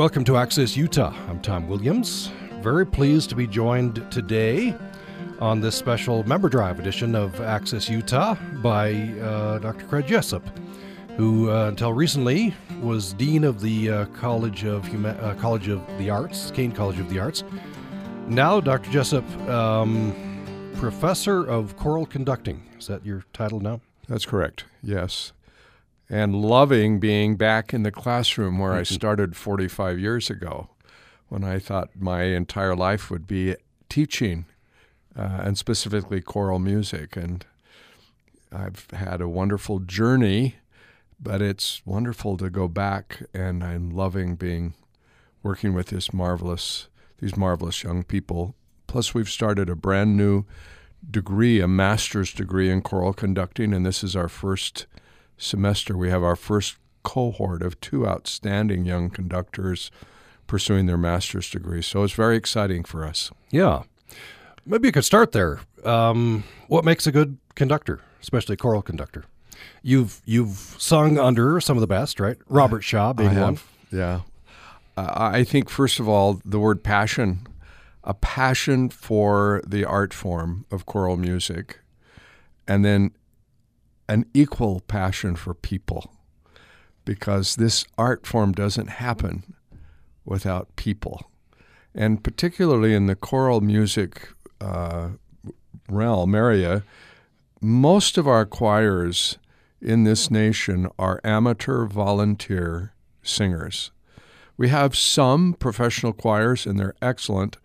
Welcome to Access Utah. I'm Tom Williams. Very pleased to be joined today on this special member drive edition of Access Utah by uh, Dr. Craig Jessop, who uh, until recently was dean of the uh, College of Huma- uh, College of the Arts, Caine College of the Arts. Now, Dr. Jessop, um, professor of choral conducting. Is that your title now? That's correct. Yes and loving being back in the classroom where I started 45 years ago when I thought my entire life would be teaching uh, and specifically choral music. And I've had a wonderful journey, but it's wonderful to go back and I'm loving being working with this marvelous these marvelous young people. Plus we've started a brand new degree, a master's degree in choral conducting, and this is our first semester, we have our first cohort of two outstanding young conductors pursuing their master's degree. So it's very exciting for us. Yeah. Maybe you could start there. Um, what makes a good conductor, especially a choral conductor? You've you've sung under some of the best, right? Robert Shaw being one. Yeah. Uh, I think first of all, the word passion, a passion for the art form of choral music, and then an equal passion for people because this art form doesn't happen without people. And particularly in the choral music uh, realm area, most of our choirs in this nation are amateur volunteer singers. We have some professional choirs, and they're excellent,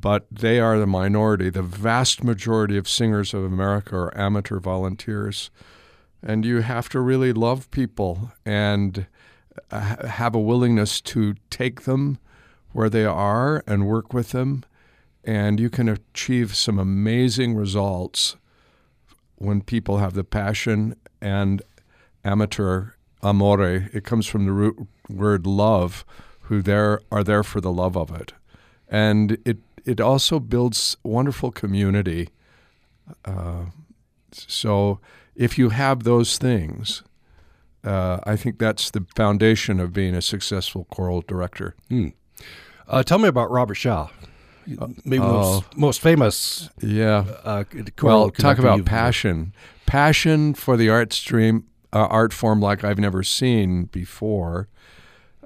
but they are the minority. The vast majority of singers of America are amateur volunteers. And you have to really love people and uh, have a willingness to take them where they are and work with them. And you can achieve some amazing results when people have the passion and amateur amore. It comes from the root word love, who there are there for the love of it. And it it also builds wonderful community. Uh, so if you have those things, uh, I think that's the foundation of being a successful choral director. Hmm. Uh, tell me about Robert Shaw. Maybe most, uh, most famous. Yeah. Uh, well, talk about passion. Passion for the art stream, uh, art form like I've never seen before.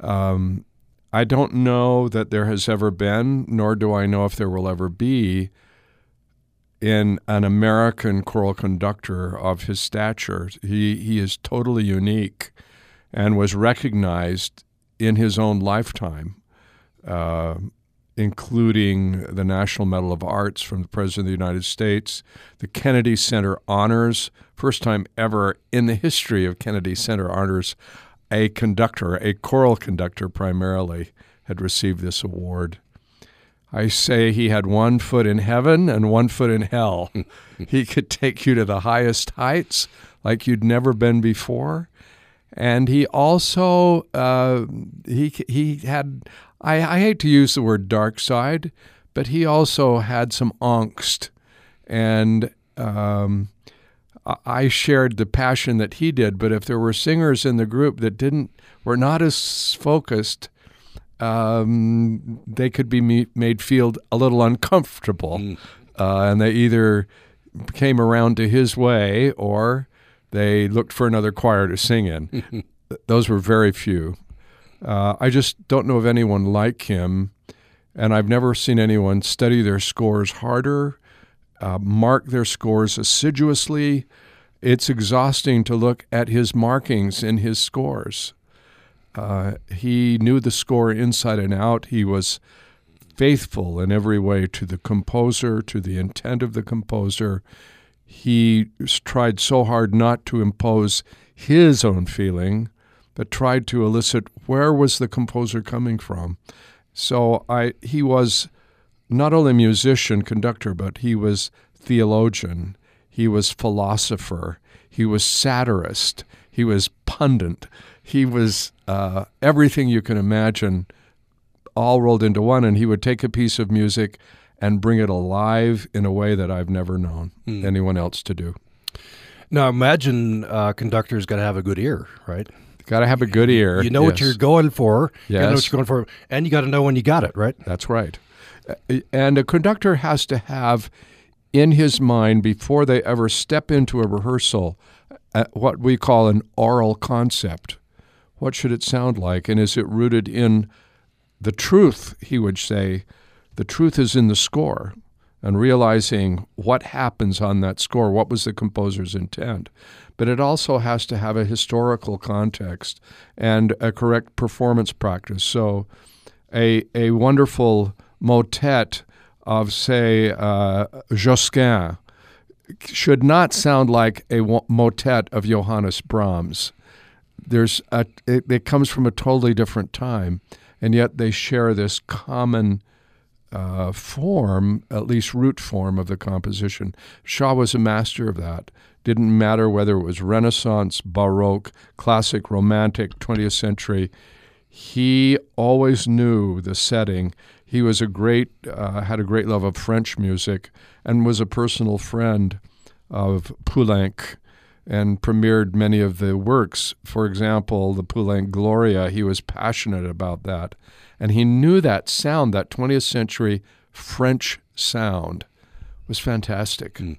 Um, I don't know that there has ever been, nor do I know if there will ever be, in an American choral conductor of his stature. He, he is totally unique and was recognized in his own lifetime, uh, including the National Medal of Arts from the President of the United States, the Kennedy Center Honors, first time ever in the history of Kennedy Center Honors a conductor, a choral conductor primarily, had received this award. I say he had one foot in heaven and one foot in hell. he could take you to the highest heights like you'd never been before. And he also uh, he he had I, I hate to use the word dark side, but he also had some angst, and um, I shared the passion that he did. But if there were singers in the group that didn't were not as focused, um, they could be made feel a little uncomfortable, mm. uh, and they either came around to his way or they looked for another choir to sing in. Those were very few. Uh, I just don't know of anyone like him, and I've never seen anyone study their scores harder uh, mark their scores assiduously. It's exhausting to look at his markings in his scores. Uh, he knew the score inside and out. He was faithful in every way to the composer, to the intent of the composer. He tried so hard not to impose his own feeling, but tried to elicit where was the composer coming from. So I he was not only musician, conductor, but he was theologian, he was philosopher, he was satirist, he was pundit, he was uh, everything you can imagine, all rolled into one. And he would take a piece of music and bring it alive in a way that I've never known mm. anyone else to do. Now, imagine uh, conductors got to have a good ear, right? Got to have a good ear. You know yes. what you're going for. Yes. You know what you're going for, and you got to know when you got it right. That's right. And a conductor has to have in his mind before they ever step into a rehearsal uh, what we call an aural concept. What should it sound like? And is it rooted in the truth, he would say? The truth is in the score and realizing what happens on that score, what was the composer's intent. But it also has to have a historical context and a correct performance practice. So, a, a wonderful motet of, say, uh, Josquin should not sound like a motet of Johannes Brahms. There's a, it, it comes from a totally different time, and yet they share this common uh, form, at least root form of the composition. Shaw was a master of that. Didn't matter whether it was Renaissance, Baroque, classic, romantic, 20th century. He always knew the setting. He was a great, uh, had a great love of French music, and was a personal friend of Poulenc and premiered many of the works. For example, the Poulenc Gloria, he was passionate about that. And he knew that sound, that 20th century French sound, was fantastic. Mm.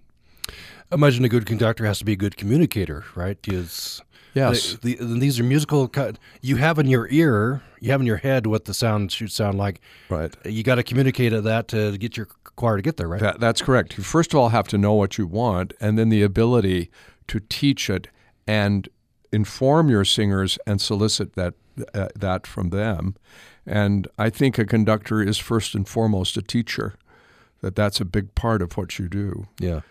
Imagine a good conductor has to be a good communicator, right? Is yes, the, the, these are musical. You have in your ear, you have in your head what the sound should sound like. Right. You got to communicate that to get your choir to get there, right? That, that's correct. You first of all have to know what you want, and then the ability to teach it and inform your singers and solicit that uh, that from them. And I think a conductor is first and foremost a teacher. That that's a big part of what you do. Yeah.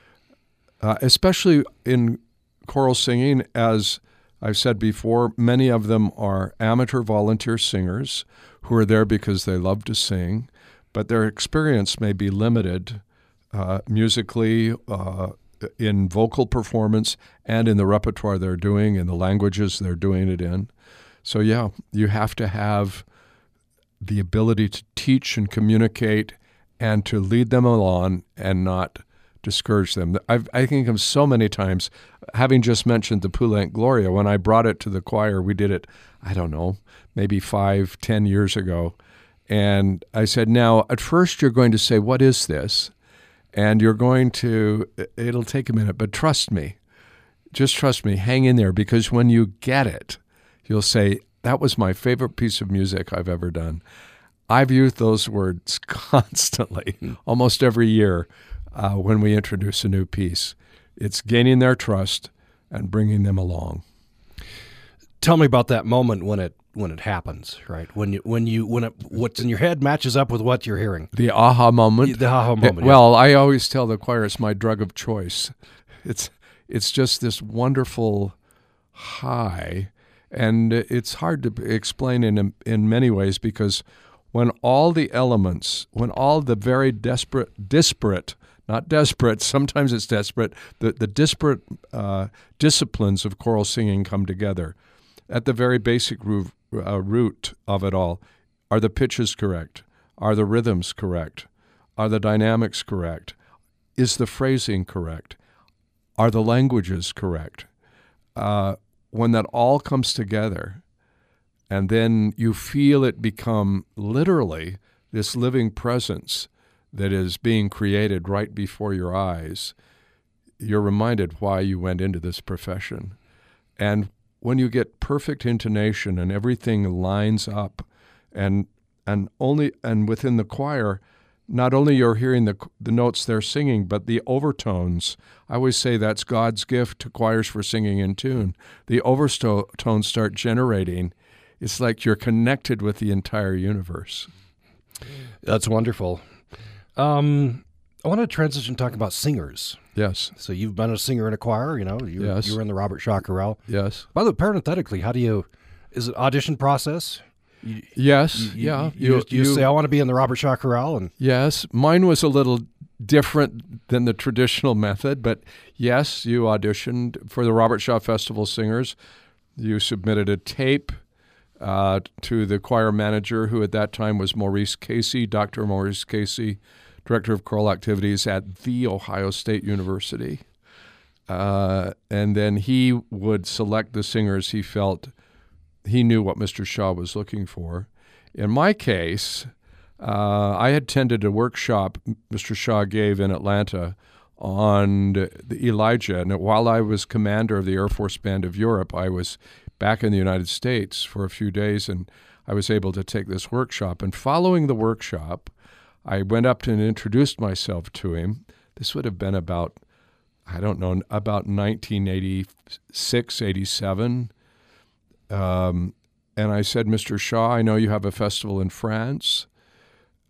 Uh, especially in choral singing, as I've said before, many of them are amateur volunteer singers who are there because they love to sing, but their experience may be limited uh, musically, uh, in vocal performance, and in the repertoire they're doing, in the languages they're doing it in. So, yeah, you have to have the ability to teach and communicate and to lead them along and not discourage them. I've, I think of so many times, having just mentioned the Poulenc Gloria, when I brought it to the choir, we did it, I don't know, maybe five, ten years ago. And I said, now, at first you're going to say, what is this? And you're going to, it'll take a minute, but trust me, just trust me, hang in there, because when you get it, you'll say, that was my favorite piece of music I've ever done. I've used those words constantly, hmm. almost every year uh, when we introduce a new piece. It's gaining their trust and bringing them along. Tell me about that moment when it when it happens, right? When you when you when it, what's in your head matches up with what you're hearing. The aha moment. The aha moment. Well, yeah. I always tell the choir it's my drug of choice. It's it's just this wonderful high and it's hard to explain in in many ways because when all the elements, when all the very desperate, disparate, not desperate, sometimes it's desperate, the, the disparate uh, disciplines of choral singing come together. At the very basic root, uh, root of it all, are the pitches correct? Are the rhythms correct? Are the dynamics correct? Is the phrasing correct? Are the languages correct? Uh, when that all comes together, and then you feel it become literally this living presence that is being created right before your eyes, you're reminded why you went into this profession. And when you get perfect intonation and everything lines up and and only and within the choir not only you're hearing the, the notes they're singing, but the overtones. I always say that's God's gift to choirs for singing in tune. The overtones start generating. It's like you're connected with the entire universe. That's wonderful. Um, I want to transition talking about singers. Yes. So you've been a singer in a choir, you know, you, yes. you were in the Robert Shaw Chorale. Yes. By the way, parenthetically, how do you, is it audition process? You, yes, you, yeah. You, you, say I want to be in the Robert Shaw Chorale, and yes, mine was a little different than the traditional method, but yes, you auditioned for the Robert Shaw Festival Singers. You submitted a tape uh, to the choir manager, who at that time was Maurice Casey, Dr. Maurice Casey, director of choral activities at the Ohio State University. Uh, and then he would select the singers he felt he knew what Mr. Shaw was looking for. In my case, uh, I attended a workshop Mr. Shaw gave in Atlanta on the Elijah. And while I was commander of the Air Force Band of Europe, I was back in the United States for a few days and I was able to take this workshop. And following the workshop, I went up to and introduced myself to him. This would have been about, I don't know, about 1986, 87. Um, and I said, Mr. Shaw, I know you have a festival in France.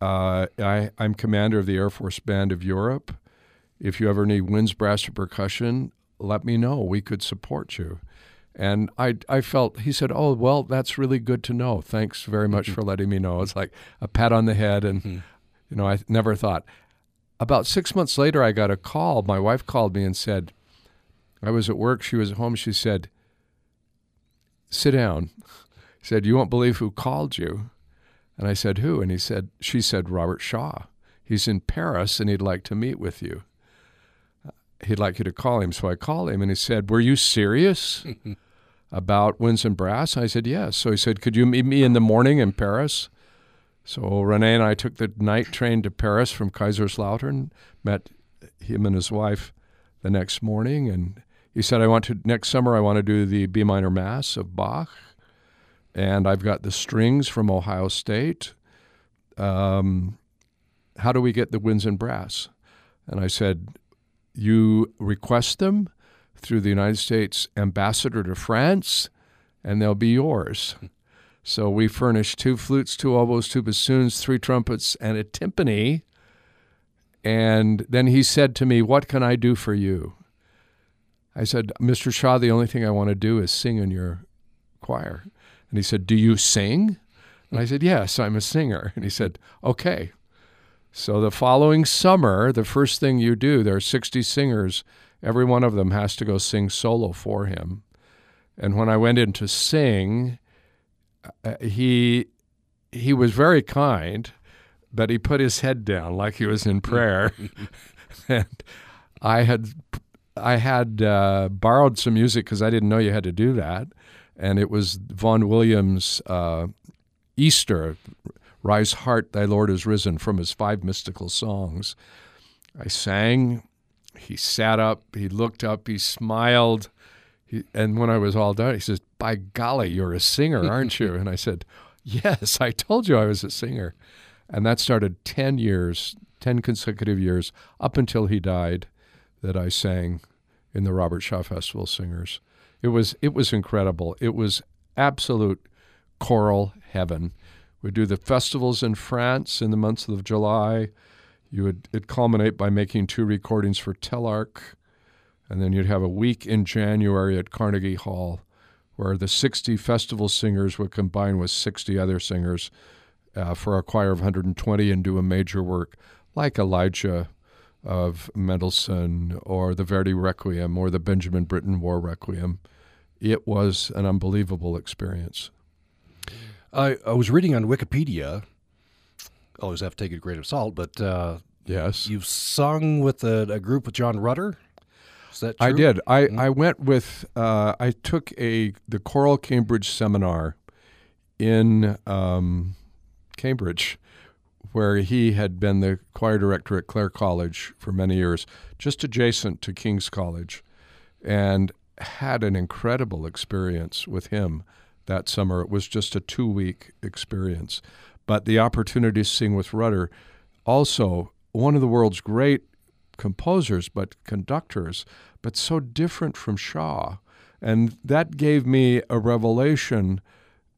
Uh, I, I'm commander of the Air Force Band of Europe. If you ever need winds, brass, or percussion, let me know. We could support you. And I, I felt, he said, Oh, well, that's really good to know. Thanks very much for letting me know. It's like a pat on the head. And, mm-hmm. You know, I never thought. About six months later, I got a call. My wife called me and said, I was at work. She was at home. She said, Sit down. He said, You won't believe who called you. And I said, Who? And he said, She said, Robert Shaw. He's in Paris and he'd like to meet with you. He'd like you to call him. So I called him and he said, Were you serious about Winds and Brass? I said, Yes. So he said, Could you meet me in the morning in Paris? So Renee and I took the night train to Paris from Kaiserslautern, met him and his wife the next morning, and he said, I want to, next summer, I want to do the B minor Mass of Bach and I've got the strings from Ohio State. Um, how do we get the winds and brass? And I said, You request them through the United States ambassador to France, and they'll be yours. So we furnished two flutes, two oboes, two bassoons, three trumpets, and a timpani. And then he said to me, What can I do for you? I said, Mr. Shaw, the only thing I want to do is sing in your choir. And he said, Do you sing? And I said, Yes, I'm a singer. And he said, Okay. So the following summer, the first thing you do, there are 60 singers. Every one of them has to go sing solo for him. And when I went in to sing, uh, he he was very kind, but he put his head down like he was in prayer. and I had I had uh, borrowed some music because I didn't know you had to do that and it was Vaughan Williams' uh, Easter, Rise Heart, Thy Lord is Risen, from his five mystical songs. I sang. He sat up, he looked up, he smiled. He, and when I was all done, he says, By golly, you're a singer, aren't you? And I said, Yes, I told you I was a singer. And that started 10 years, 10 consecutive years, up until he died, that I sang in the Robert Shaw Festival Singers. It was it was incredible. It was absolute choral heaven. We'd do the festivals in France in the months of July. You would it culminate by making two recordings for Telarc, and then you'd have a week in January at Carnegie Hall, where the 60 festival singers would combine with 60 other singers uh, for a choir of 120 and do a major work like Elijah of Mendelssohn or the Verdi Requiem or the Benjamin Britten War Requiem it was an unbelievable experience. I, I was reading on Wikipedia. Always have to take it a grain of salt, but uh, yes, you've sung with a, a, group with John Rutter. Is that true? I did. I, mm-hmm. I went with. Uh, I took a the Choral Cambridge seminar in um, Cambridge, where he had been the choir director at Clare College for many years, just adjacent to King's College, and had an incredible experience with him that summer. It was just a two week experience. But the opportunity to sing with Rutter, also one of the world's great composers, but conductors, but so different from Shaw. And that gave me a revelation.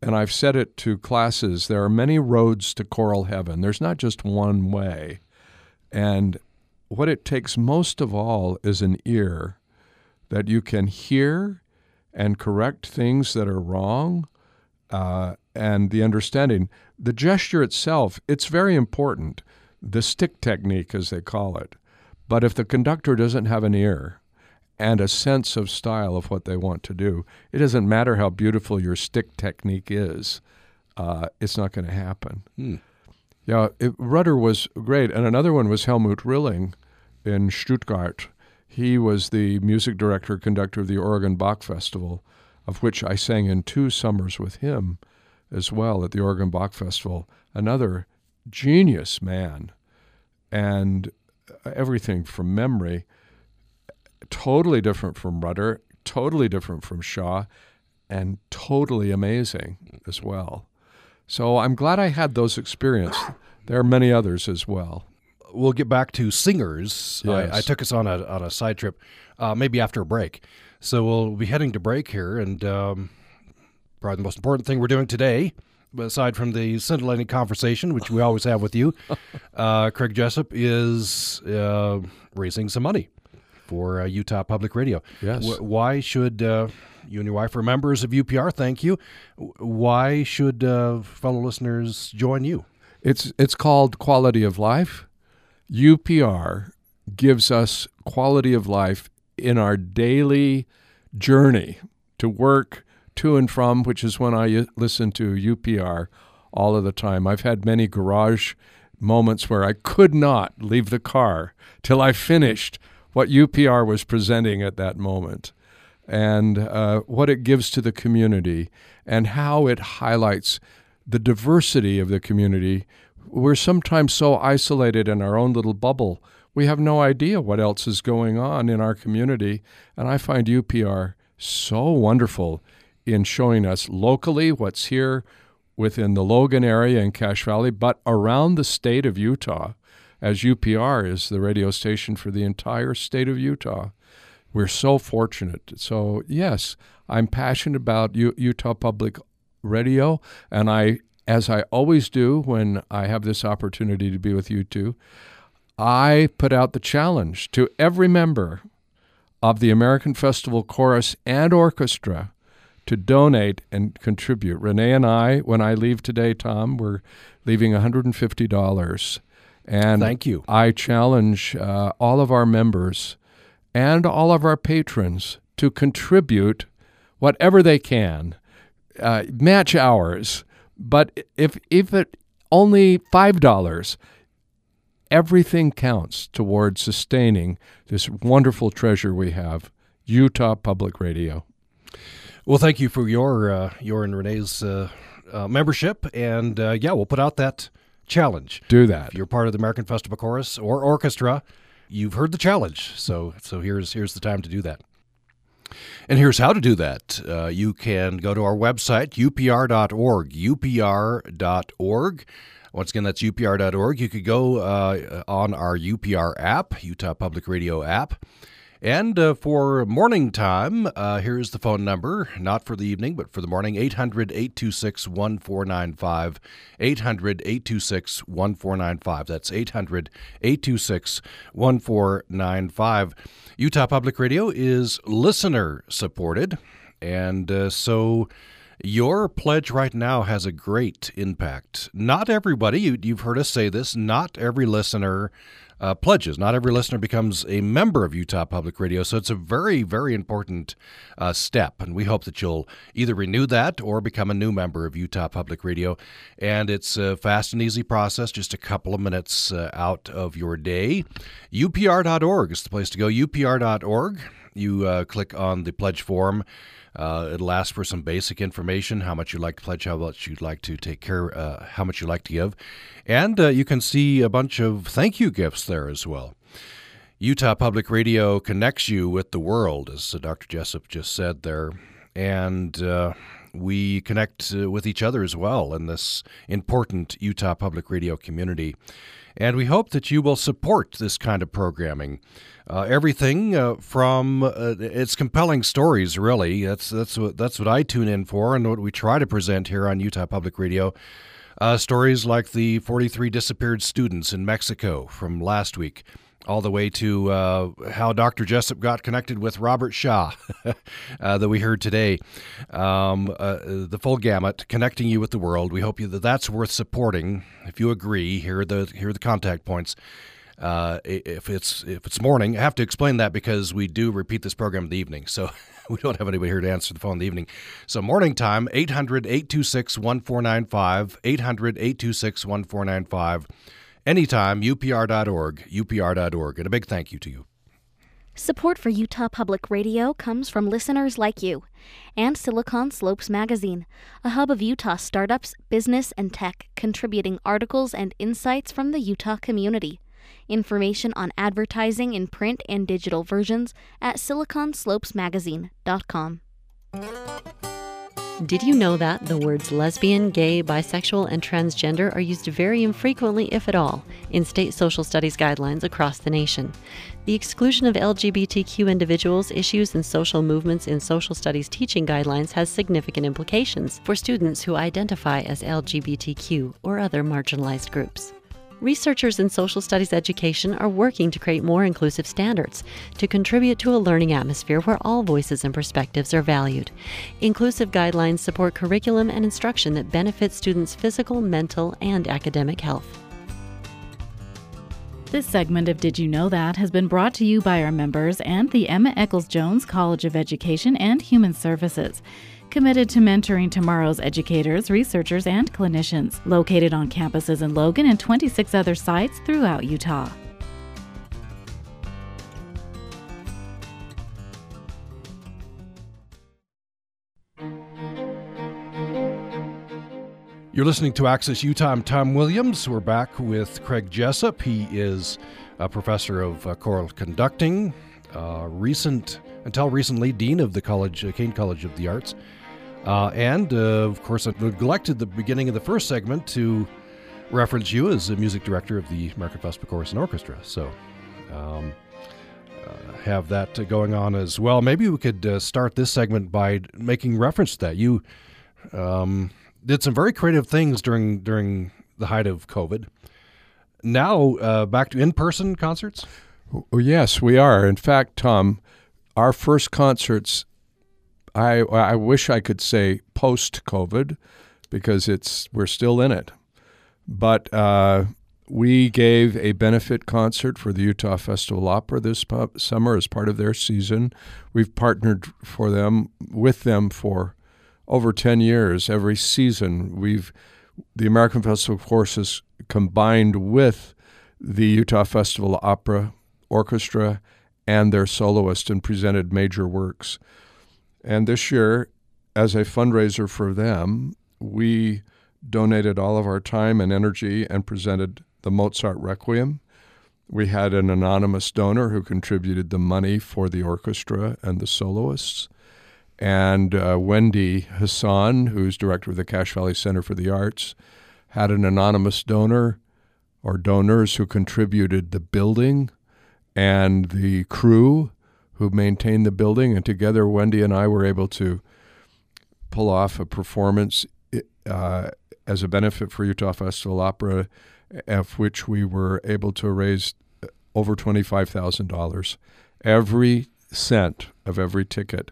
And I've said it to classes there are many roads to choral heaven, there's not just one way. And what it takes most of all is an ear that you can hear and correct things that are wrong uh, and the understanding. The gesture itself, it's very important, the stick technique, as they call it. But if the conductor doesn't have an ear and a sense of style of what they want to do, it doesn't matter how beautiful your stick technique is, uh, it's not going to happen. Hmm. Yeah, it, Rutter was great. And another one was Helmut Rilling in Stuttgart he was the music director, conductor of the Oregon Bach Festival of which I sang in two summers with him as well at the Oregon Bach Festival. Another genius man, and everything from memory, totally different from Rutter, totally different from Shaw, and totally amazing as well. So I'm glad I had those experiences. There are many others as well. We'll get back to singers. Yes. I, I, took us on a on a side trip, uh, maybe after a break. So we'll be heading to break here, and um, probably the most important thing we're doing today, aside from the scintillating conversation, which we always have with you, uh, Craig Jessop, is uh, raising some money for uh, Utah Public Radio. Yes. W- why should uh, you and your wife are members of UPR? Thank you. Why should uh, fellow listeners join you? It's it's called quality of life. UPR gives us quality of life in our daily journey to work to and from, which is when I listen to UPR all of the time. I've had many garage moments where I could not leave the car till I finished what UPR was presenting at that moment and uh, what it gives to the community and how it highlights the diversity of the community. We're sometimes so isolated in our own little bubble, we have no idea what else is going on in our community. And I find UPR so wonderful in showing us locally what's here within the Logan area and Cache Valley, but around the state of Utah, as UPR is the radio station for the entire state of Utah. We're so fortunate. So, yes, I'm passionate about U- Utah Public Radio, and I, as I always do when I have this opportunity to be with you two, I put out the challenge to every member of the American Festival Chorus and Orchestra to donate and contribute. Renee and I, when I leave today, Tom, we're leaving $150. And thank you. I challenge uh, all of our members and all of our patrons to contribute whatever they can, uh, match ours. But if if it only five dollars, everything counts towards sustaining this wonderful treasure we have, Utah Public Radio. Well, thank you for your uh, your and Renee's uh, uh, membership, and uh, yeah, we'll put out that challenge. Do that. If you're part of the American Festival Chorus or Orchestra, you've heard the challenge. So so here's here's the time to do that. And here's how to do that. Uh, you can go to our website, upr.org, upr.org. Once again, that's upr.org. You could go uh, on our UPR app, Utah Public Radio app. And uh, for morning time, uh, here's the phone number, not for the evening, but for the morning 800 826 1495. 800 826 1495. That's 800 826 1495. Utah Public Radio is listener supported. And uh, so your pledge right now has a great impact. Not everybody, you, have heard us say this, not every listener uh, pledges. Not every listener becomes a member of Utah Public Radio, so it's a very, very important uh, step. And we hope that you'll either renew that or become a new member of Utah Public Radio. And it's a fast and easy process, just a couple of minutes uh, out of your day. UPR.org is the place to go. UPR.org. You uh, click on the pledge form uh, it'll ask for some basic information: how much you'd like to pledge, how much you'd like to take care, uh, how much you'd like to give, and uh, you can see a bunch of thank you gifts there as well. Utah Public Radio connects you with the world, as Dr. Jessop just said there, and uh, we connect uh, with each other as well in this important Utah Public Radio community. And we hope that you will support this kind of programming. Uh, everything uh, from uh, it's compelling stories, really. That's that's what that's what I tune in for, and what we try to present here on Utah Public Radio. Uh, stories like the 43 disappeared students in Mexico from last week all the way to uh, how Dr. Jessop got connected with Robert Shaw uh, that we heard today. Um, uh, the full gamut, connecting you with the world. We hope you that that's worth supporting. If you agree, here are the here are the contact points. Uh, if it's if it's morning, I have to explain that because we do repeat this program in the evening, so we don't have anybody here to answer the phone in the evening. So morning time, 800-826-1495, 800-826-1495 anytime, upr.org, upr.org. And a big thank you to you. Support for Utah Public Radio comes from listeners like you and Silicon Slopes Magazine, a hub of Utah startups, business, and tech, contributing articles and insights from the Utah community. Information on advertising in print and digital versions at siliconslopesmagazine.com. Did you know that the words lesbian, gay, bisexual, and transgender are used very infrequently, if at all, in state social studies guidelines across the nation? The exclusion of LGBTQ individuals, issues, and social movements in social studies teaching guidelines has significant implications for students who identify as LGBTQ or other marginalized groups. Researchers in social studies education are working to create more inclusive standards to contribute to a learning atmosphere where all voices and perspectives are valued. Inclusive guidelines support curriculum and instruction that benefits students' physical, mental, and academic health. This segment of Did You Know That has been brought to you by our members and the Emma Eccles Jones College of Education and Human Services committed to mentoring tomorrow's educators, researchers, and clinicians, located on campuses in Logan and 26 other sites throughout Utah. You're listening to Access Utah. I'm Tom Williams. We're back with Craig Jessop. He is a professor of uh, choral conducting, uh, recent until recently dean of the college, uh, Caine College of the Arts, uh, and, uh, of course, I neglected the beginning of the first segment to reference you as the music director of the American Festival Chorus and Orchestra. So, um, uh, have that going on as well. Maybe we could uh, start this segment by making reference to that. You um, did some very creative things during during the height of COVID. Now, uh, back to in person concerts? Oh, yes, we are. In fact, Tom, our first concerts I I wish I could say post COVID because it's we're still in it, but uh, we gave a benefit concert for the Utah Festival Opera this summer as part of their season. We've partnered for them with them for over ten years. Every season, we've the American Festival of Chorus combined with the Utah Festival Opera Orchestra and their soloist and presented major works. And this year, as a fundraiser for them, we donated all of our time and energy and presented the Mozart Requiem. We had an anonymous donor who contributed the money for the orchestra and the soloists. And uh, Wendy Hassan, who's director of the Cache Valley Center for the Arts, had an anonymous donor or donors who contributed the building and the crew who maintained the building, and together Wendy and I were able to pull off a performance uh, as a benefit for Utah Festival Opera, of which we were able to raise over twenty-five thousand dollars. Every cent of every ticket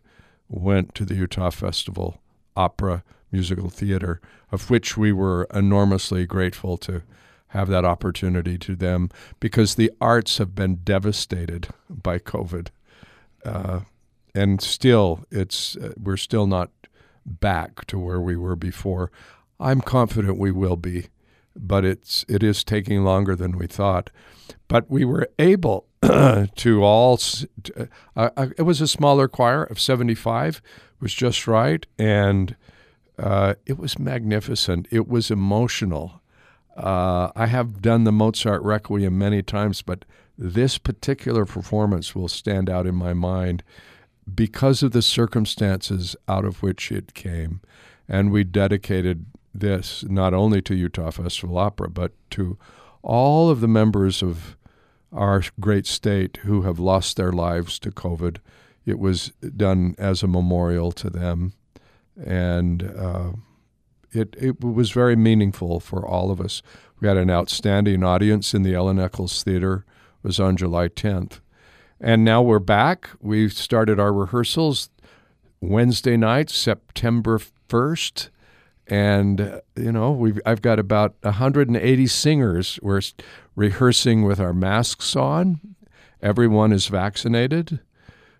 went to the Utah Festival Opera Musical Theater, of which we were enormously grateful to have that opportunity to them because the arts have been devastated by COVID. Uh, and still, it's uh, we're still not back to where we were before. I'm confident we will be, but it's it is taking longer than we thought. But we were able to all. Uh, uh, it was a smaller choir of 75, was just right, and uh, it was magnificent. It was emotional. Uh, I have done the Mozart Requiem many times, but this particular performance will stand out in my mind because of the circumstances out of which it came. And we dedicated this not only to Utah Festival Opera, but to all of the members of our great state who have lost their lives to COVID. It was done as a memorial to them. And uh, it, it was very meaningful for all of us. We had an outstanding audience in the Ellen Eccles Theater It was on July 10th. And now we're back. We've started our rehearsals Wednesday night, September 1st. And, you know, we've, I've got about 180 singers. We're rehearsing with our masks on. Everyone is vaccinated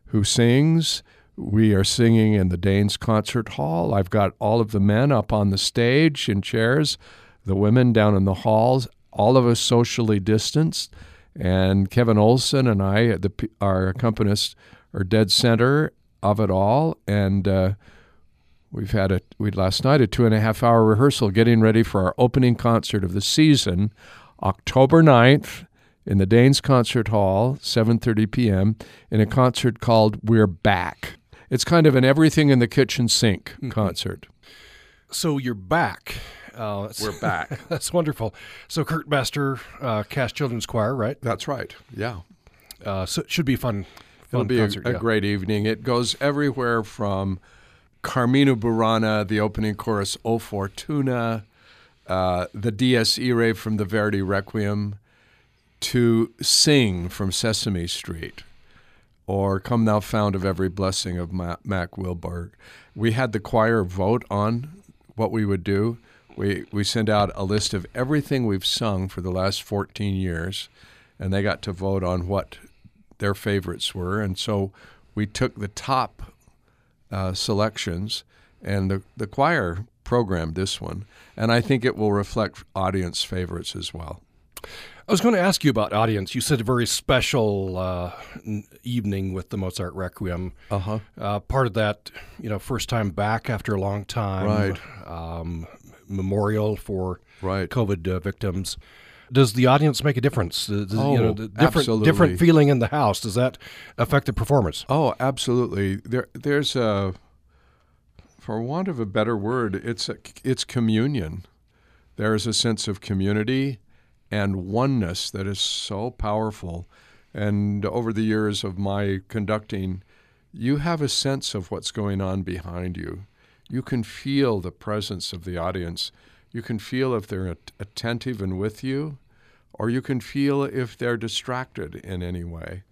who sings. We are singing in the Daines Concert Hall. I've got all of the men up on the stage in chairs, the women down in the halls, all of us socially distanced And Kevin Olson and I, the, our accompanist, are dead center of it all. And uh, we've had a we last night a two and a half hour rehearsal getting ready for our opening concert of the season, October 9th in the Daines Concert Hall, 7:30 p.m. in a concert called We're Back. It's kind of an everything in the kitchen sink mm-hmm. concert. So you're back. Uh, We're back. that's wonderful. So Kurt Bestor, uh, Cache Children's Choir, right? That's right. Yeah. Uh, so it should be fun. fun It'll be concert, a, a great evening. It goes everywhere from Carmina Burana, the opening chorus, O Fortuna, uh, the Dies Irae from the Verdi Requiem, to sing from Sesame Street or Come Thou Fount of Every Blessing of Mack Wilberg. We had the choir vote on what we would do. We, we sent out a list of everything we've sung for the last 14 years, and they got to vote on what their favorites were. And so we took the top uh, selections, and the, the choir programmed this one. And I think it will reflect audience favorites as well. I was going to ask you about audience. You said a very special uh, evening with the Mozart Requiem. Uh-huh. Uh, part of that, you know, first time back after a long time. Right. Um, memorial for right. COVID uh, victims. Does the audience make a difference? Does, oh, you know, the different absolutely. different feeling in the house. Does that affect the performance? Oh, absolutely. There, there's a, for want of a better word, it's a, it's communion. There is a sense of community and oneness that is so powerful. And over the years of my conducting, you have a sense of what's going on behind you. You can feel the presence of the audience. You can feel if they're attentive and with you, or you can feel if they're distracted in any way.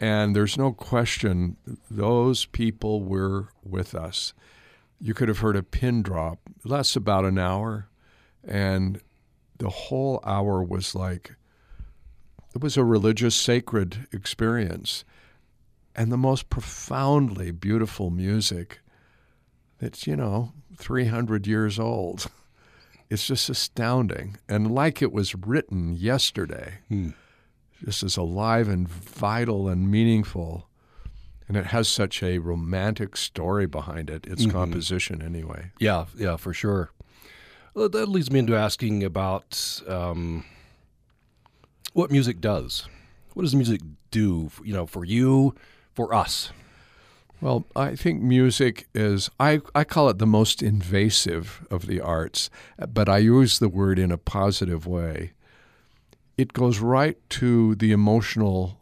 And there's no question those people were with us. You could have heard a pin drop, less about an hour, and the whole hour was like it was a religious sacred experience. And the most profoundly beautiful music that's you know 300 years old. It's just astounding. And like it was written yesterday hmm. just as alive and vital and meaningful. And it has such a romantic story behind it its mm-hmm. composition anyway. Yeah yeah for sure well, that leads me into asking about um, what music does. What does music do, for, you know, for you, for us? Well, I think music is, I, I call it the most invasive of the arts, but I use the word in a positive way. It goes right to the emotional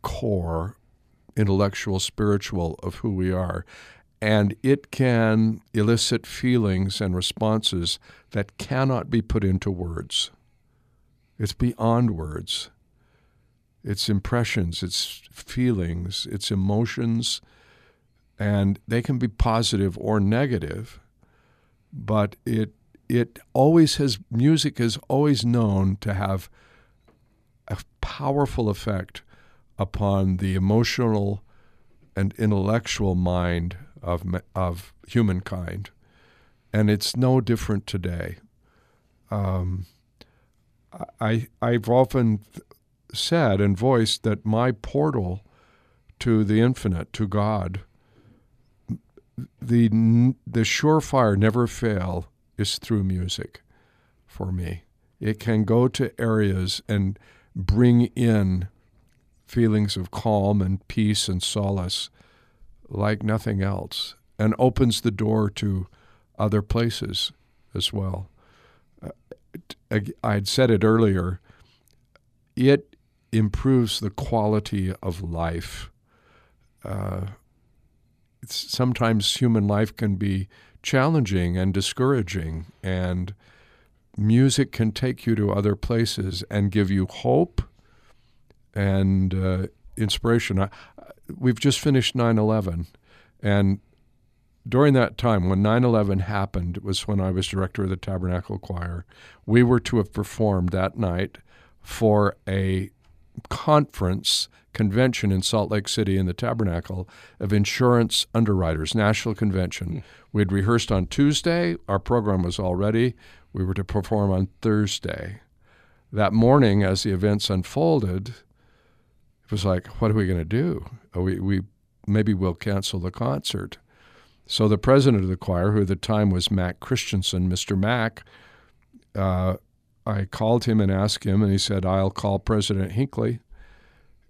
core, intellectual, spiritual of who we are and it can elicit feelings and responses that cannot be put into words. It's beyond words. It's impressions, it's feelings, it's emotions, and they can be positive or negative, but it it always has music is always known to have a powerful effect upon the emotional and intellectual mind of, of humankind. And it's no different today. Um, I, I've often said and voiced that my portal to the infinite, to God, the, the surefire never fail is through music for me. It can go to areas and bring in feelings of calm and peace and solace like nothing else and opens the door to other places as well. Uh, I had said it earlier, it improves the quality of life. Uh, sometimes human life can be challenging and discouraging, and music can take you to other places and give you hope and uh, inspiration. I, we've just finished 9 11. And during that time, when 9 11 happened, it was when I was director of the Tabernacle Choir. We were to have performed that night for a conference convention in Salt Lake City in the Tabernacle of insurance underwriters, national convention. Mm. We had rehearsed on Tuesday. Our program was all ready. We were to perform on Thursday. that morning, as the events unfolded, it was like, what are we going to do? we, we maybe we'll cancel the concert. So the president of the choir, who at the time was Mac Christensen, Mr. Mac, uh, I called him and asked him, and he said, I'll call President Hinckley.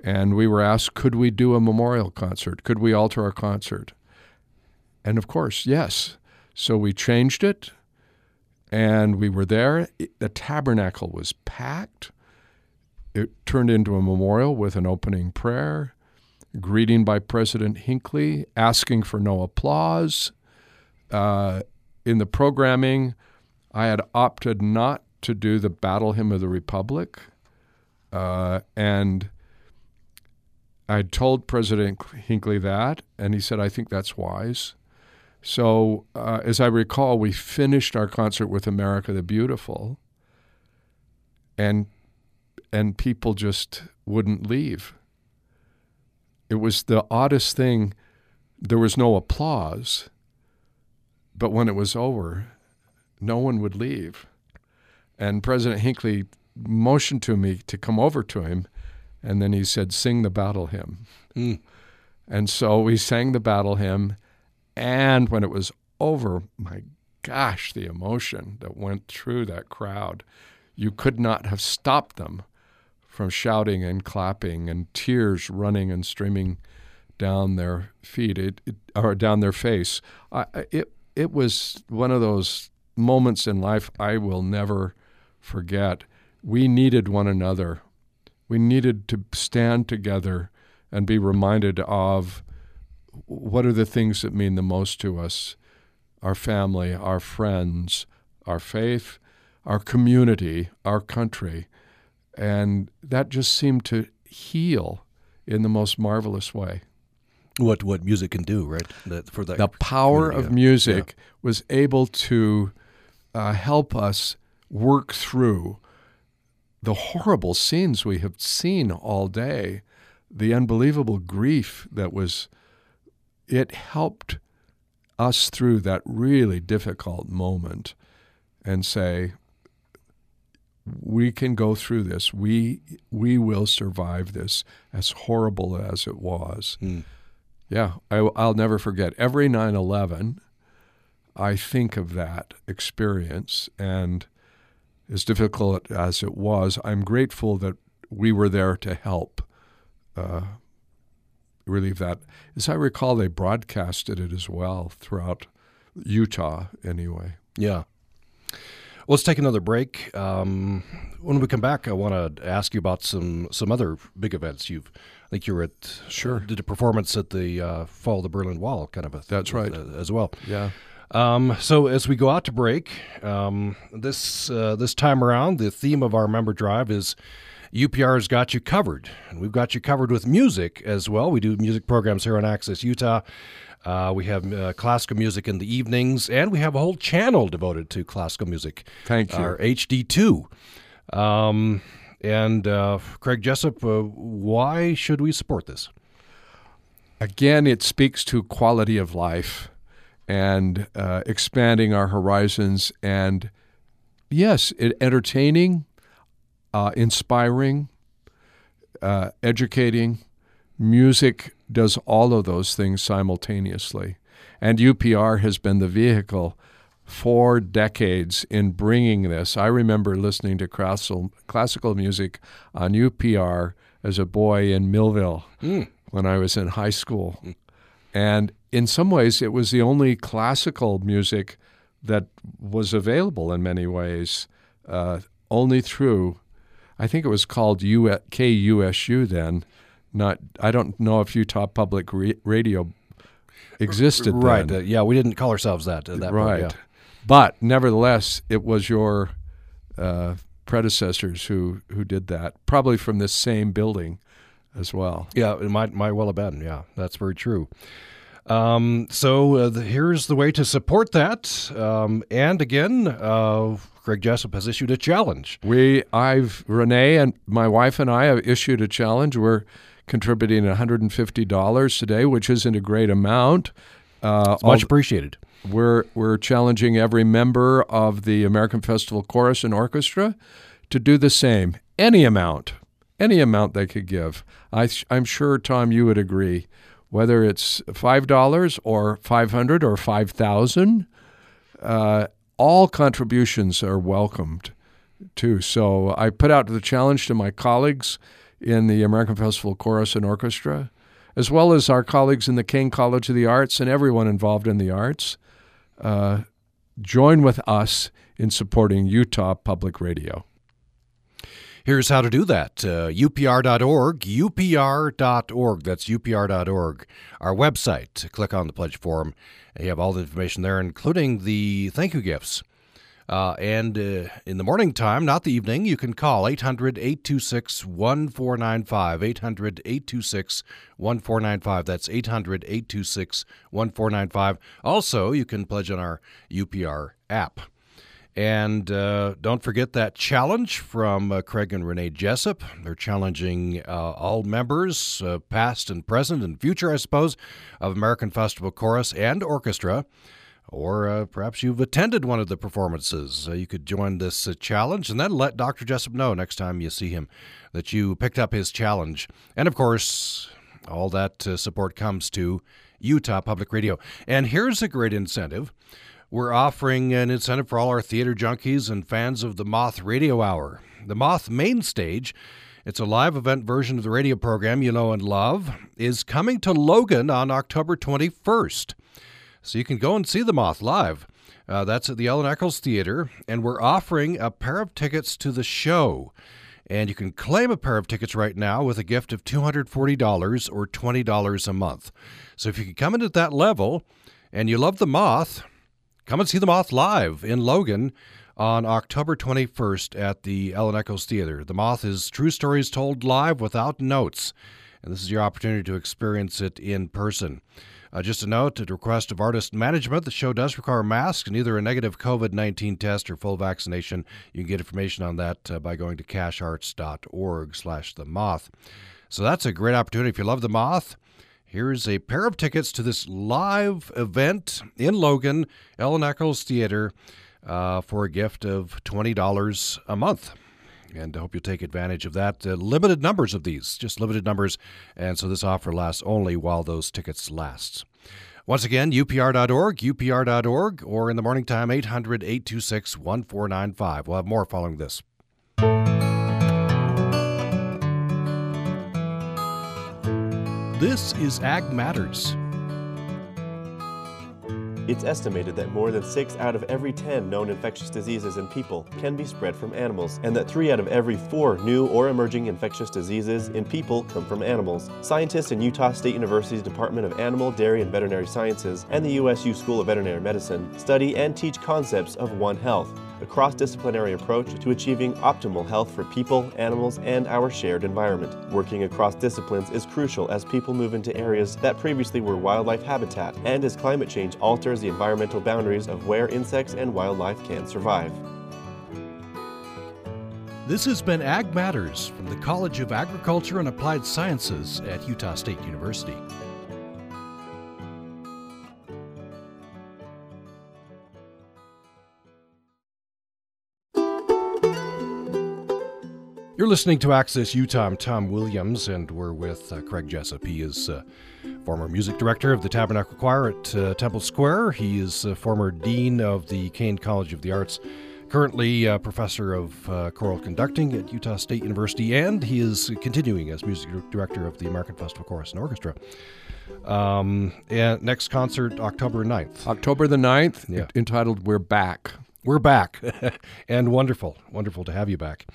And we were asked, could we do a memorial concert? Could we alter our concert? And of course, yes. So we changed it, and we were there. The tabernacle was packed. It turned into a memorial with an opening prayer, greeting by President Hinckley, asking for no applause. Uh, in the programming, I had opted not to do the Battle Hymn of the Republic. Uh, and I told President Hinckley that, and he said, I think that's wise. So, uh, as I recall, we finished our concert with America the Beautiful, and and people just wouldn't leave. It was the oddest thing. There was no applause, but when it was over, no one would leave. And President Hinckley motioned to me to come over to him, and then he said, Sing the battle hymn. Mm. And so we sang the battle hymn. And when it was over, my gosh, the emotion that went through that crowd. You could not have stopped them from shouting and clapping and tears running and streaming down their feet it, it, or down their face. I, it, it was one of those moments in life I will never forget. We needed one another. We needed to stand together and be reminded of what are the things that mean the most to us our family, our friends, our faith, our community, our country. And that just seemed to heal in the most marvelous way. What what music can do, right? That, for that the power of music yeah. was able to uh, help us work through the horrible scenes we have seen all day, the unbelievable grief that was, it helped us through that really difficult moment and say, we can go through this. We we will survive this, as horrible as it was. Mm. Yeah, I, will never forget. Every 9 11, I think of that experience and as difficult as it was, I'm grateful that we were there to help uh, relieve that. As I recall, they broadcasted it as well throughout Utah, anyway. Yeah. Well, let's take another break. Um, when we come back, I want to ask you about some some other big events. You've, I think you were at sure did a performance at the uh, Fall of the Berlin Wall, kind of a that's right uh, as well. Yeah. Um, so as we go out to break, um, this uh, this time around, the theme of our member drive is UPR's got you covered, and we've got you covered with music as well. We do music programs here on Access Utah. Uh, we have uh, classical music in the evenings, and we have a whole channel devoted to classical music. Thank you. Our HD two. Um, and uh, Craig Jessop, uh, why should we support this? Again, it speaks to quality of life and uh, expanding our horizons. And yes, it, entertaining, uh, inspiring, uh, educating. Music does all of those things simultaneously. And UPR has been the vehicle for decades in bringing this. I remember listening to classical, classical music on UPR as a boy in Millville mm. when I was in high school. Mm. And in some ways, it was the only classical music that was available in many ways, uh, only through, I think it was called U- KUSU then. Not, I don't know if Utah Public Re- Radio existed. Right. Uh, yeah, we didn't call ourselves that. Uh, that right. Point, yeah. But nevertheless, it was your uh, predecessors who who did that, probably from this same building as well. Yeah, it might might well have been. Yeah, that's very true. Um, so uh, the, here's the way to support that. Um, and again, uh, Greg Jessop has issued a challenge. We, I've Renee and my wife and I have issued a challenge. We're contributing $150 today, which isn't a great amount. Uh, much appreciated. We're we're challenging every member of the American Festival Chorus and Orchestra to do the same, any amount, any amount they could give. I, I'm sure, Tom, you would agree. Whether it's $5 or 500 or 5000 uh, all contributions are welcomed too. So I put out the challenge to my colleagues in the American Festival Chorus and Orchestra, as well as our colleagues in the Caine College of the Arts and everyone involved in the arts. Uh, join with us in supporting Utah Public Radio. Here's how to do that uh, upr.org, upr.org. That's upr.org. Our website. Click on the pledge form. You have all the information there, including the thank you gifts. Uh, and uh, in the morning time, not the evening, you can call 800 826 1495. 800 826 1495. That's 800 826 1495. Also, you can pledge on our UPR app. And uh, don't forget that challenge from uh, Craig and Renee Jessop. They're challenging uh, all members, uh, past and present and future, I suppose, of American Festival Chorus and Orchestra. Or uh, perhaps you've attended one of the performances. Uh, you could join this challenge and then let Dr. Jessop know next time you see him that you picked up his challenge. And of course, all that support comes to Utah Public Radio. And here's a great incentive. We're offering an incentive for all our theater junkies and fans of the Moth Radio Hour. The Moth Main Stage, it's a live event version of the radio program you know and love, is coming to Logan on October 21st. So you can go and see the Moth live. Uh, that's at the Ellen Eccles Theater, and we're offering a pair of tickets to the show. And you can claim a pair of tickets right now with a gift of $240 or $20 a month. So if you can come in at that level and you love the Moth, Come and see the Moth live in Logan on October 21st at the Ellen Eccles Theater. The Moth is true stories told live without notes, and this is your opportunity to experience it in person. Uh, just a note at request of artist management, the show does require masks and either a negative COVID 19 test or full vaccination. You can get information on that uh, by going to cachearts.org slash the moth. So that's a great opportunity. If you love the moth, Here's a pair of tickets to this live event in Logan, Ellen Eccles Theater, uh, for a gift of $20 a month. And I hope you'll take advantage of that. Uh, limited numbers of these, just limited numbers. And so this offer lasts only while those tickets last. Once again, upr.org, upr.org, or in the morning time, 800 826 1495. We'll have more following this. This is Ag Matters. It's estimated that more than 6 out of every 10 known infectious diseases in people can be spread from animals, and that 3 out of every 4 new or emerging infectious diseases in people come from animals. Scientists in Utah State University's Department of Animal, Dairy, and Veterinary Sciences and the USU School of Veterinary Medicine study and teach concepts of One Health a cross disciplinary approach to achieving optimal health for people, animals, and our shared environment. Working across disciplines is crucial as people move into areas that previously were wildlife habitat and as climate change alters the environmental boundaries of where insects and wildlife can survive. This has been Ag Matters from the College of Agriculture and Applied Sciences at Utah State University. You're listening to Access Utah. I'm Tom Williams, and we're with uh, Craig Jessop. He is uh, former music director of the Tabernacle Choir at uh, Temple Square. He is former dean of the Caine College of the Arts, currently professor of uh, choral conducting at Utah State University, and he is continuing as music director of the American Festival Chorus and Orchestra. Um, and next concert, October 9th. October the 9th, yeah. entitled We're Back. We're back, and wonderful, wonderful to have you back.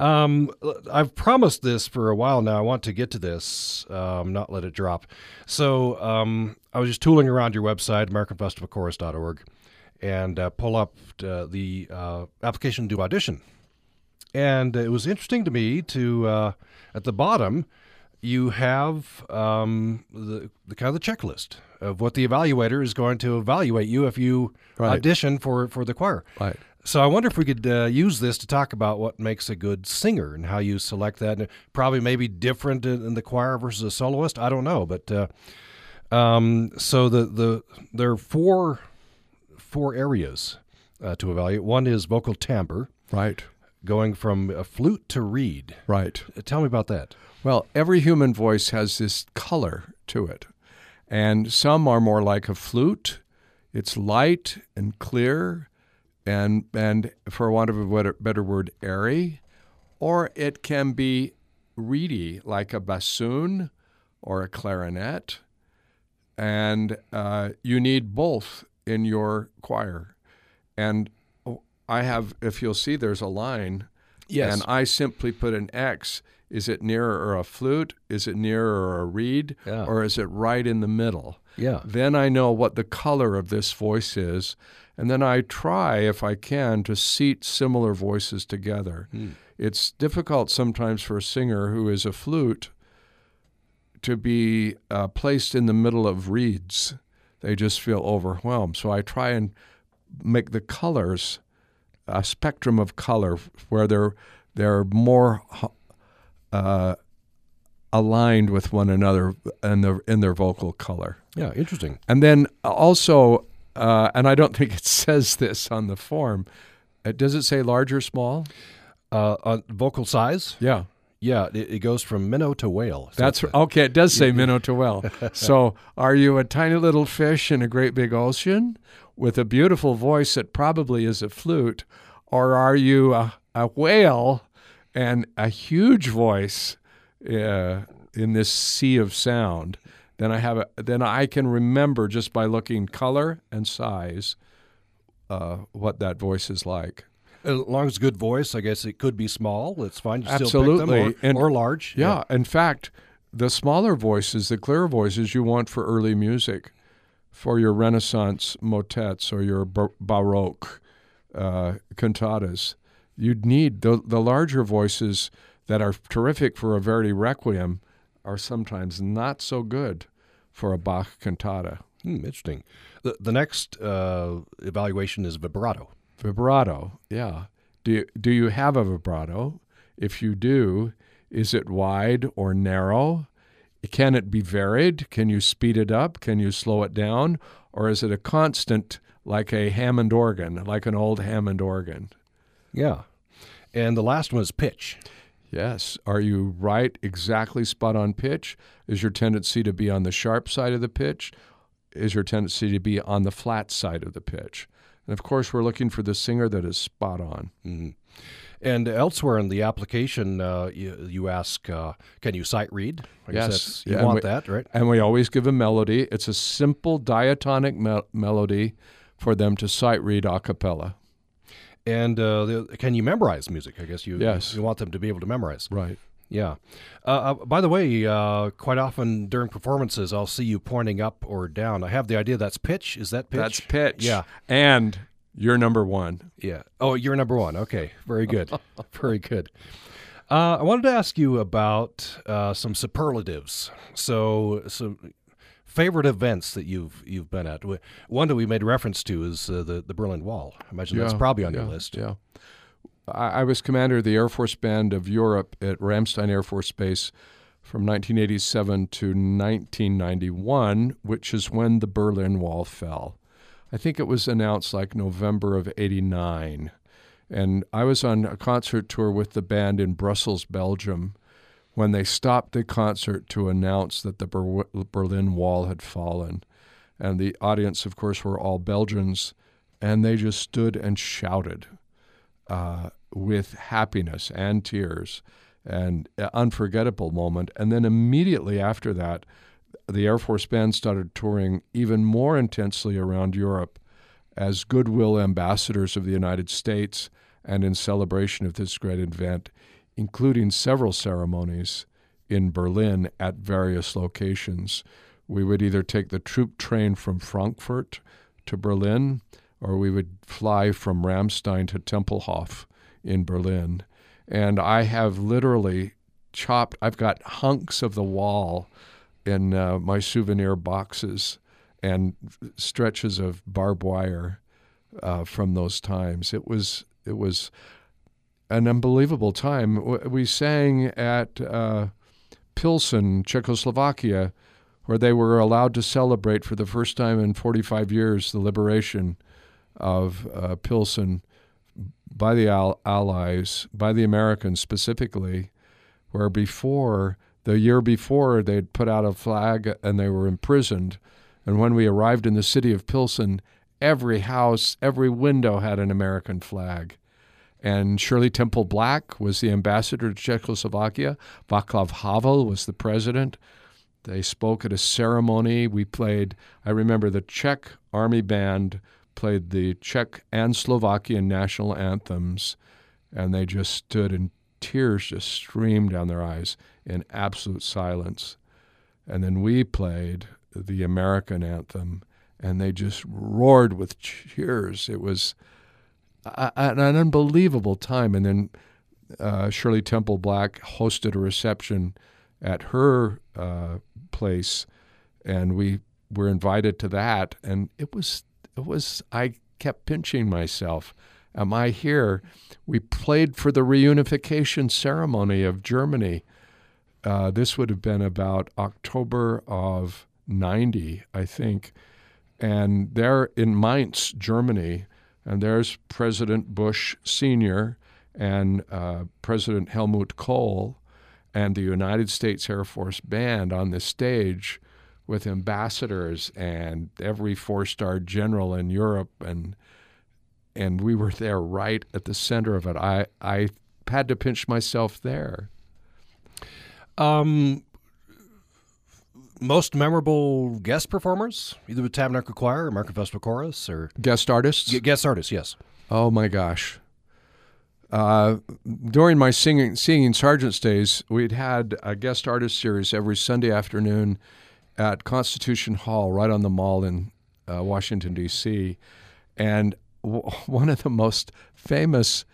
Um, I've promised this for a while now. I want to get to this, um, not let it drop. So um, I was just tooling around your website, AmericanFestivalChorus.org, and uh, pull up uh, the uh, application to audition. And it was interesting to me to, uh, at the bottom, you have um, the, the kind of the checklist of what the evaluator is going to evaluate you if you right. audition for, for the choir. Right. So I wonder if we could uh, use this to talk about what makes a good singer and how you select that. And probably maybe different in, the choir versus a soloist. I don't know, but uh, um, so the the there are four four areas uh, to evaluate. One is vocal timbre, right? going from a flute to reed. Right. Uh, tell me about that. Well, every human voice has this color to it. And some are more like a flute. It's light and clear and and for want of a better word, airy. Or it can be reedy, like a bassoon or a clarinet. And uh, you need both in your choir. And I have, if you'll see, there's a line. Yes. And I simply put an X. Is it nearer a flute? Is it nearer a reed? Yeah. Or is it right in the middle? Yeah. Then I know what the color of this voice is. And then I try, if I can, to seat similar voices together. Hmm. It's difficult sometimes for a singer who is a flute to be uh, placed in the middle of reeds. They just feel overwhelmed. So I try and make the colors a spectrum of color where they're they're more uh, aligned with one another in their in their vocal color. Yeah, interesting. And then also, uh, and I don't think it says this on the form. Uh, does it say large or small? Uh, vocal size? Yeah. Yeah, it, it, goes from minnow to whale. So That's okay. It does say minnow to whale. so, are you a tiny little fish in a great big ocean with a beautiful voice that probably is a flute, or are you a, a whale and a huge voice uh, in this sea of sound? Then I have a, then I can remember just by looking color and size uh, what that voice is like. As long as good voice, I guess it could be small. It's fine. You Absolutely. Still and, or, large. Yeah. yeah. In fact, the smaller voices, the clearer voices you want for early music, for your Renaissance motets or your Baroque uh, cantatas, you'd need the, the larger voices that are terrific for a Verdi requiem are sometimes not so good for a Bach cantata. Hmm, interesting. The, the next uh, evaluation is vibrato. Vibrato, yeah. Do you, do you have a vibrato? If you do, is it wide or narrow? Can it be varied? Can you speed it up? Can you slow it down? Or is it a constant like a Hammond organ, like an old Hammond organ? Yeah. And the last one is pitch. Yes. Are you right, exactly spot on pitch? Is your tendency to be on the sharp side of the pitch? Is your tendency to be on the flat side of the pitch? And of course, we're looking for the singer that is spot on. Mm-hmm. And elsewhere in the application, uh, you, you, ask, uh, can you sight read? I yes. You yeah, want we, that, right? And we always give a melody. It's a simple diatonic me- melody for them to sight read a cappella. And uh, the, can you memorize music? I guess you, yes. you want them to be able to memorize. Right. Yeah. Uh, uh, by the way, uh, quite often during performances, I'll see you pointing up or down. I have the idea that's pitch. Is that pitch? That's pitch. Yeah. And you're number one. Yeah. Oh, you're number one. Okay. Very good. Very good. Uh, I wanted to ask you about uh, some superlatives. So, some favorite events that you've you've been at. One that we made reference to is uh, the the Berlin Wall. I imagine yeah, that's probably on yeah, your list. Yeah. I, I was commander of the Air Force Band of Europe at Ramstein Air Force Base from 1987 to 1991, which is when the Berlin Wall fell. I think it was announced like November of 89. And I was on a concert tour with the band in Brussels, Belgium, when they stopped the concert to announce that the Ber- Berlin Wall had fallen. And the audience, of course, were all Belgians, and they just stood and shouted uh, with happiness and tears and unforgettable moment. And then immediately after that, the Air Force Band started touring even more intensely around Europe as goodwill ambassadors of the United States and in celebration of this great event, including several ceremonies in Berlin at various locations. We would either take the troop train from Frankfurt to Berlin or we would fly from Ramstein to Tempelhof in Berlin. And I have literally chopped, I've got hunks of the wall in uh, my souvenir boxes and stretches of barbed wire uh, from those times. It was, it was an unbelievable time. We sang at uh, Pilsen, Czechoslovakia, where they were allowed to celebrate for the first time in 45 years the liberation of uh, Pilsen by the Al- Allies, by the Americans specifically, where before, the year before, they'd put out a flag and they were imprisoned. And when we arrived in the city of Pilsen, every house, every window had an American flag. And Shirley Temple Black was the ambassador to Czechoslovakia. Václav Havel was the president. They spoke at a ceremony. We played, I remember the Czech Army Band played the Czech and Slovakian national anthems, and they just stood and tears just streamed down their eyes in absolute silence. And then we played the American anthem, and they just roared with cheers. It was an unbelievable time. And then uh, Shirley Temple Black hosted a reception at her uh, place, and we were invited to that. And it was it was I kept pinching myself. Am I here? We played for the reunification ceremony of Germany. Uh, this would have been about October of 90, I think. And there in Mainz, Germany, and there's President Bush Sr. and uh, President Helmut Kohl and the United States Air Force Band on the stage with ambassadors and every four-star general in Europe and and we were there right at the center of it. I I had to pinch myself there. Um most memorable guest performers, either with Tabernacle Choir or American Festival Chorus or guest artists? G- guest artists, yes. Oh my gosh. Uh, during my singing singing sergeant's days, we'd had a guest artist series every Sunday afternoon at Constitution Hall, right on the mall in uh, Washington, D.C. And w- one of the most famous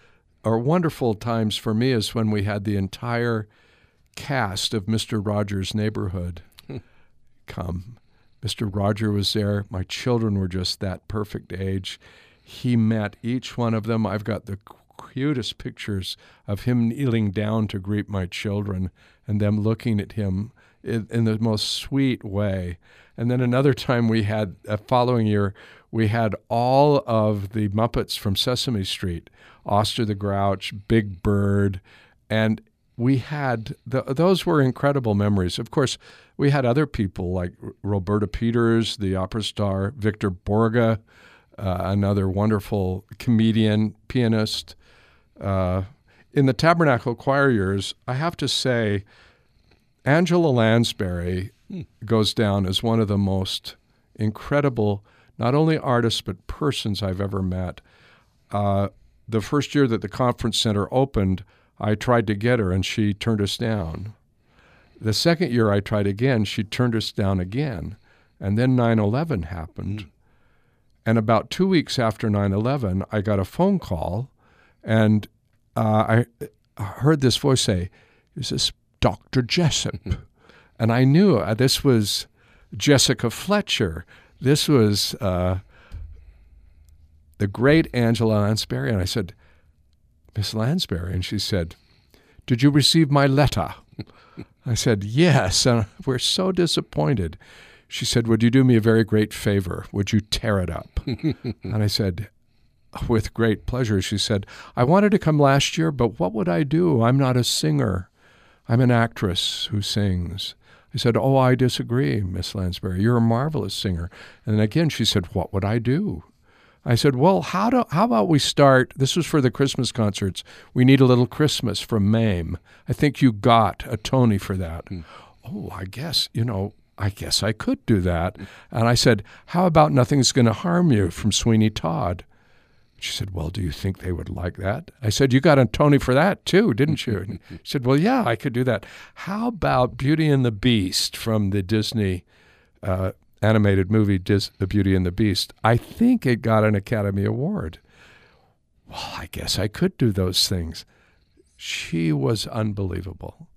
or wonderful times for me is when we had the entire cast of Mr. Rogers' Neighborhood. Come. Mr. Roger was there. My children were just that perfect age. He met each one of them. I've got the cutest pictures of him kneeling down to greet my children and them looking at him in, in the most sweet way. And then another time we had, a following year, we had all of the Muppets from Sesame Street, Oscar the Grouch, Big Bird, and we had the, those were incredible memories. Of course, we had other people like Roberta Peters, the opera star, Victor Borge, uh, another wonderful comedian, pianist. Uh, in the Tabernacle Choir years, I have to say, Angela Lansbury hmm. goes down as one of the most incredible, not only artists, but persons I've ever met. Uh, the first year that the conference center opened, I tried to get her and she turned us down. The second year I tried again, she turned us down again. And then 9 11 happened. Mm. And about two weeks after 9 11, I got a phone call and uh, I heard this voice say, Is this Dr. Jessop. and I knew uh, this was Jessica Fletcher. This was uh, the great Angela Lansbury. And I said, Miss Lansbury. And she said, Did you receive my letter? I said, Yes. And we're so disappointed. She said, Would you do me a very great favor? Would you tear it up? and I said, With great pleasure. She said, I wanted to come last year, but what would I do? I'm not a singer. I'm an actress who sings. I said, Oh, I disagree, Miss Lansbury. You're a marvelous singer. And again, she said, What would I do? I said, Well, how, do, how about we start? This was for the Christmas concerts. We need a little Christmas from Mame. I think you got a Tony for that. Mm. Oh, I guess, you know, I guess I could do that. And I said, How about Nothing's Going to Harm You from Sweeney Todd? She said, Well, do you think they would like that? I said, You got a Tony for that too, didn't you? she said, Well, yeah, I could do that. How about Beauty and the Beast from the Disney uh, animated movie, Dis- The Beauty and the Beast? I think it got an Academy Award. Well, I guess I could do those things. She was unbelievable.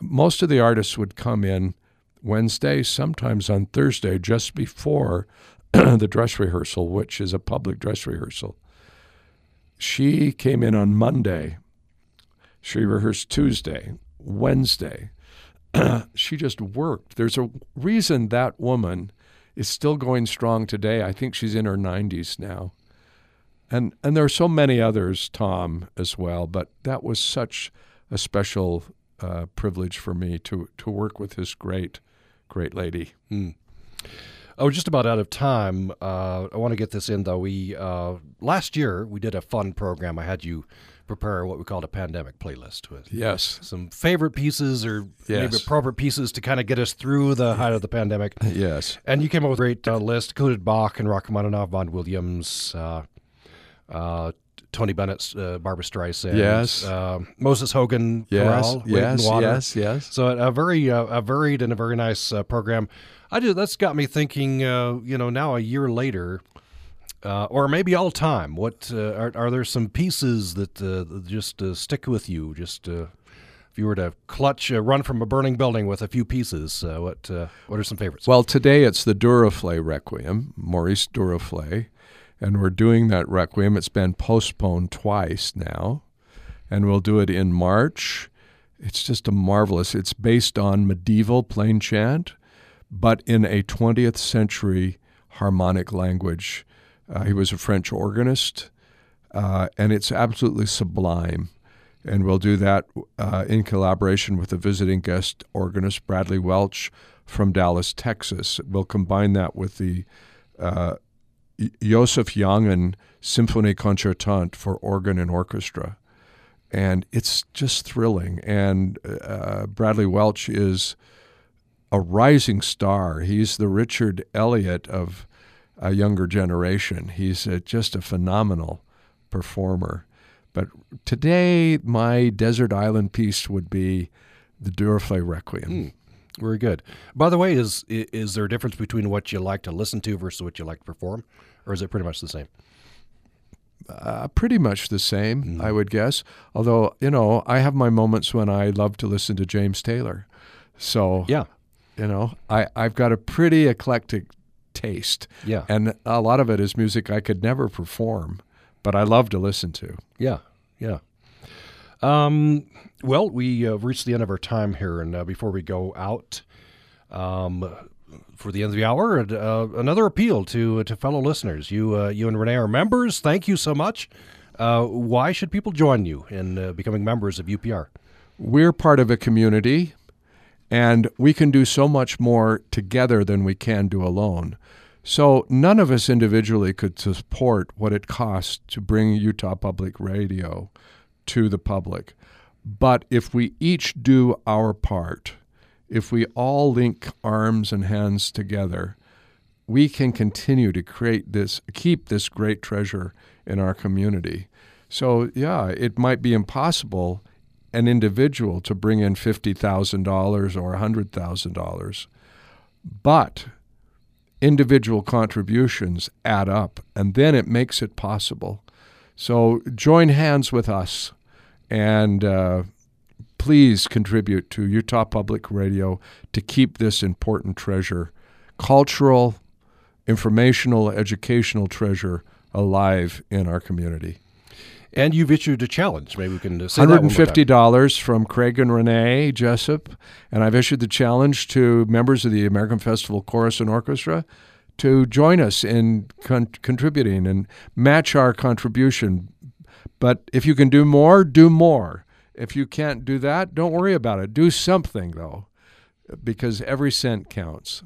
Most of the artists would come in Wednesday, sometimes on Thursday, just before the dress rehearsal, which is a public dress rehearsal. She came in on Monday. She rehearsed Tuesday, Wednesday. she just worked. There's a reason that woman is still going strong today. I think she's in her 90s now. and and there are so many others, Tom, as well. But that was such a special uh, privilege for me to to work with this great, great lady. Mm. Oh, just about out of time. Uh, I want to get this in though. We uh, last year we did a fun program. I had you prepare what we called a pandemic playlist with yes some favorite pieces or yes. maybe appropriate pieces to kind of get us through the height of the pandemic. Yes, and you came up with a great uh, list. Included Bach and Rachmaninoff, Vaughan Williams, uh, uh, Tony Bennett, uh, Barbra Streisand, yes, uh, Moses Hogan, yes, Chorale, yes, yes, yes. So a very uh, a varied and a very nice uh, program. I do. that's got me thinking. Uh, you know, now a year later, uh, or maybe all time. What uh, are, are there some pieces that uh, just uh, stick with you? Just if you were to clutch, a run from a burning building with a few pieces, what what are some favorites? Well, today it's the Duruflé Requiem, Maurice Duruflé and we're doing that requiem. It's been postponed twice now, and we'll do it in March. It's just a marvelous. It's based on medieval plain chant, but in a 20th century harmonic language. Uh, he was a French organist, uh, and it's absolutely sublime. And we'll do that uh, in collaboration with a visiting guest organist, Bradley Welch from Dallas, Texas. We'll combine that with the uh, Joseph Jongen Symphony Concertante for organ and orchestra. And it's just thrilling. And uh, Bradley Welch is a rising star. He's the Richard Elliott of a younger generation. He's a, just a phenomenal performer. But today, my desert island piece would be the Duruflé Requiem. Mm. Very good. By the way, is is there a difference between what you like to listen to versus what you like to perform, or is it pretty much the same? Uh, pretty much the same, mm I would guess. Although you know, I have my moments when I love to listen to James Taylor. So yeah, you know, I I've got a pretty eclectic taste. Yeah, and a lot of it is music I could never perform, but I love to listen to. Yeah, yeah. Um, well, we uh, reached the end of our time here, and uh, before we go out um, for the end of the hour, uh, another appeal to to fellow listeners. You uh, you and Renee are members. Thank you so much. Uh, why should people join you in uh, becoming members of UPR? We're part of a community, and we can do so much more together than we can do alone. So none of us individually could support what it costs to bring Utah Public Radio to the public. But if we each do our part, if we all link arms and hands together, we can continue to create this, keep this great treasure in our community. So, yeah, it might be impossible an individual to bring in $50,000 or $100,000, but individual contributions add up, and then it makes it possible. So, join hands with us and uh, please contribute to Utah Public Radio to keep this important treasure, cultural, informational, educational treasure alive in our community. And you've issued a challenge. Maybe we can say $150 from Craig and Renee Jessop. And I've issued the challenge to members of the American Festival Chorus and Orchestra to join us in con- contributing and match our contribution but if you can do more, do more. If you can't do that, don't worry about it. Do something, though, because every cent counts.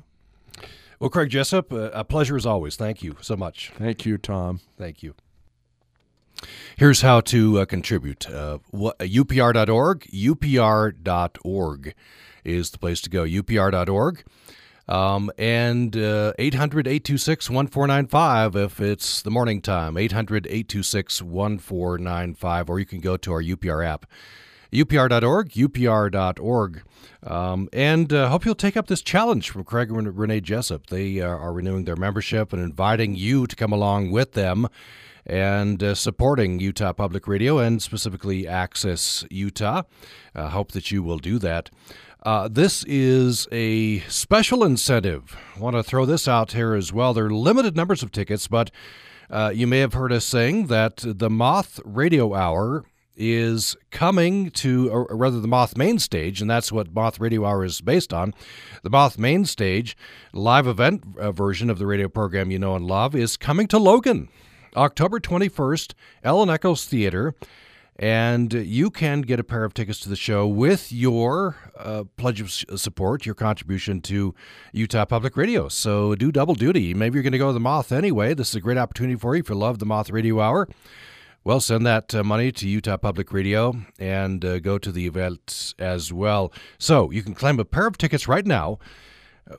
Well, Craig Jessop, uh, a pleasure as always. Thank you so much. Thank you, Tom. Thank you. Here's how to uh, contribute. Uh, what, uh, UPR.org. UPR.org is the place to go. UPR.org. Um, and uh, 800 826 1495 if it's the morning time. 800 826 1495. Or you can go to our UPR app. UPR.org, UPR.org. Um, and uh, hope you'll take up this challenge from Craig and Renee Jessop. They uh, are renewing their membership and inviting you to come along with them and uh, supporting Utah Public Radio and specifically Access Utah. I hope that you will do that. Uh, this is a special incentive. I want to throw this out here as well. There are limited numbers of tickets, but uh, you may have heard us saying that the Moth Radio Hour is coming to, or rather, the Moth Main Stage, and that's what Moth Radio Hour is based on. The Moth Main Stage live event uh, version of the radio program you know and love is coming to Logan. October 21st, Ellen Eccles Theater. And you can get a pair of tickets to the show with your uh, pledge of support, your contribution to Utah Public Radio. So do double duty. Maybe you're going to go to the Moth anyway. This is a great opportunity for you if you love the Moth Radio Hour. Well, send that uh, money to Utah Public Radio and uh, go to the event as well. So you can claim a pair of tickets right now uh,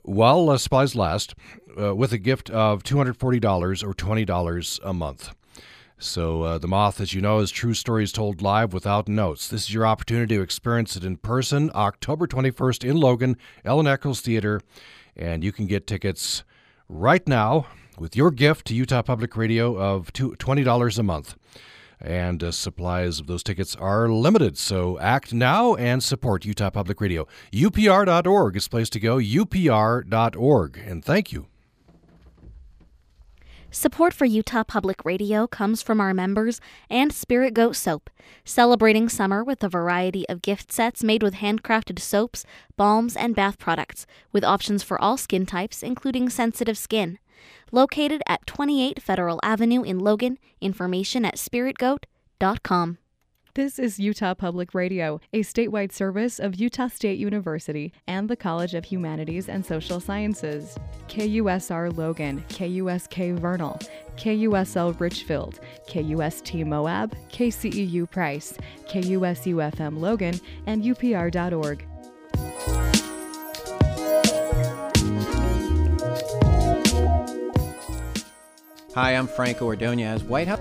while uh, supplies last uh, with a gift of $240 or $20 a month. So, uh, The Moth, as you know, is True Stories Told Live without notes. This is your opportunity to experience it in person, October 21st in Logan, Ellen Eccles Theater. And you can get tickets right now with your gift to Utah Public Radio of $20 a month. And uh, supplies of those tickets are limited, so act now and support Utah Public Radio. UPR.org is the place to go, UPR.org. And thank you. Support for Utah Public Radio comes from our members and Spirit Goat Soap, celebrating summer with a variety of gift sets made with handcrafted soaps, balms, and bath products, with options for all skin types, including sensitive skin. Located at 28 Federal Avenue in Logan, information at spiritgoat.com. This is Utah Public Radio, a statewide service of Utah State University and the College of Humanities and Social Sciences. KUSR Logan, KUSK Vernal, KUSL Richfield, KUST Moab, KCEU Price, KUSUFM Logan, and UPR.org. Hi, I'm Franco Ordonez. White House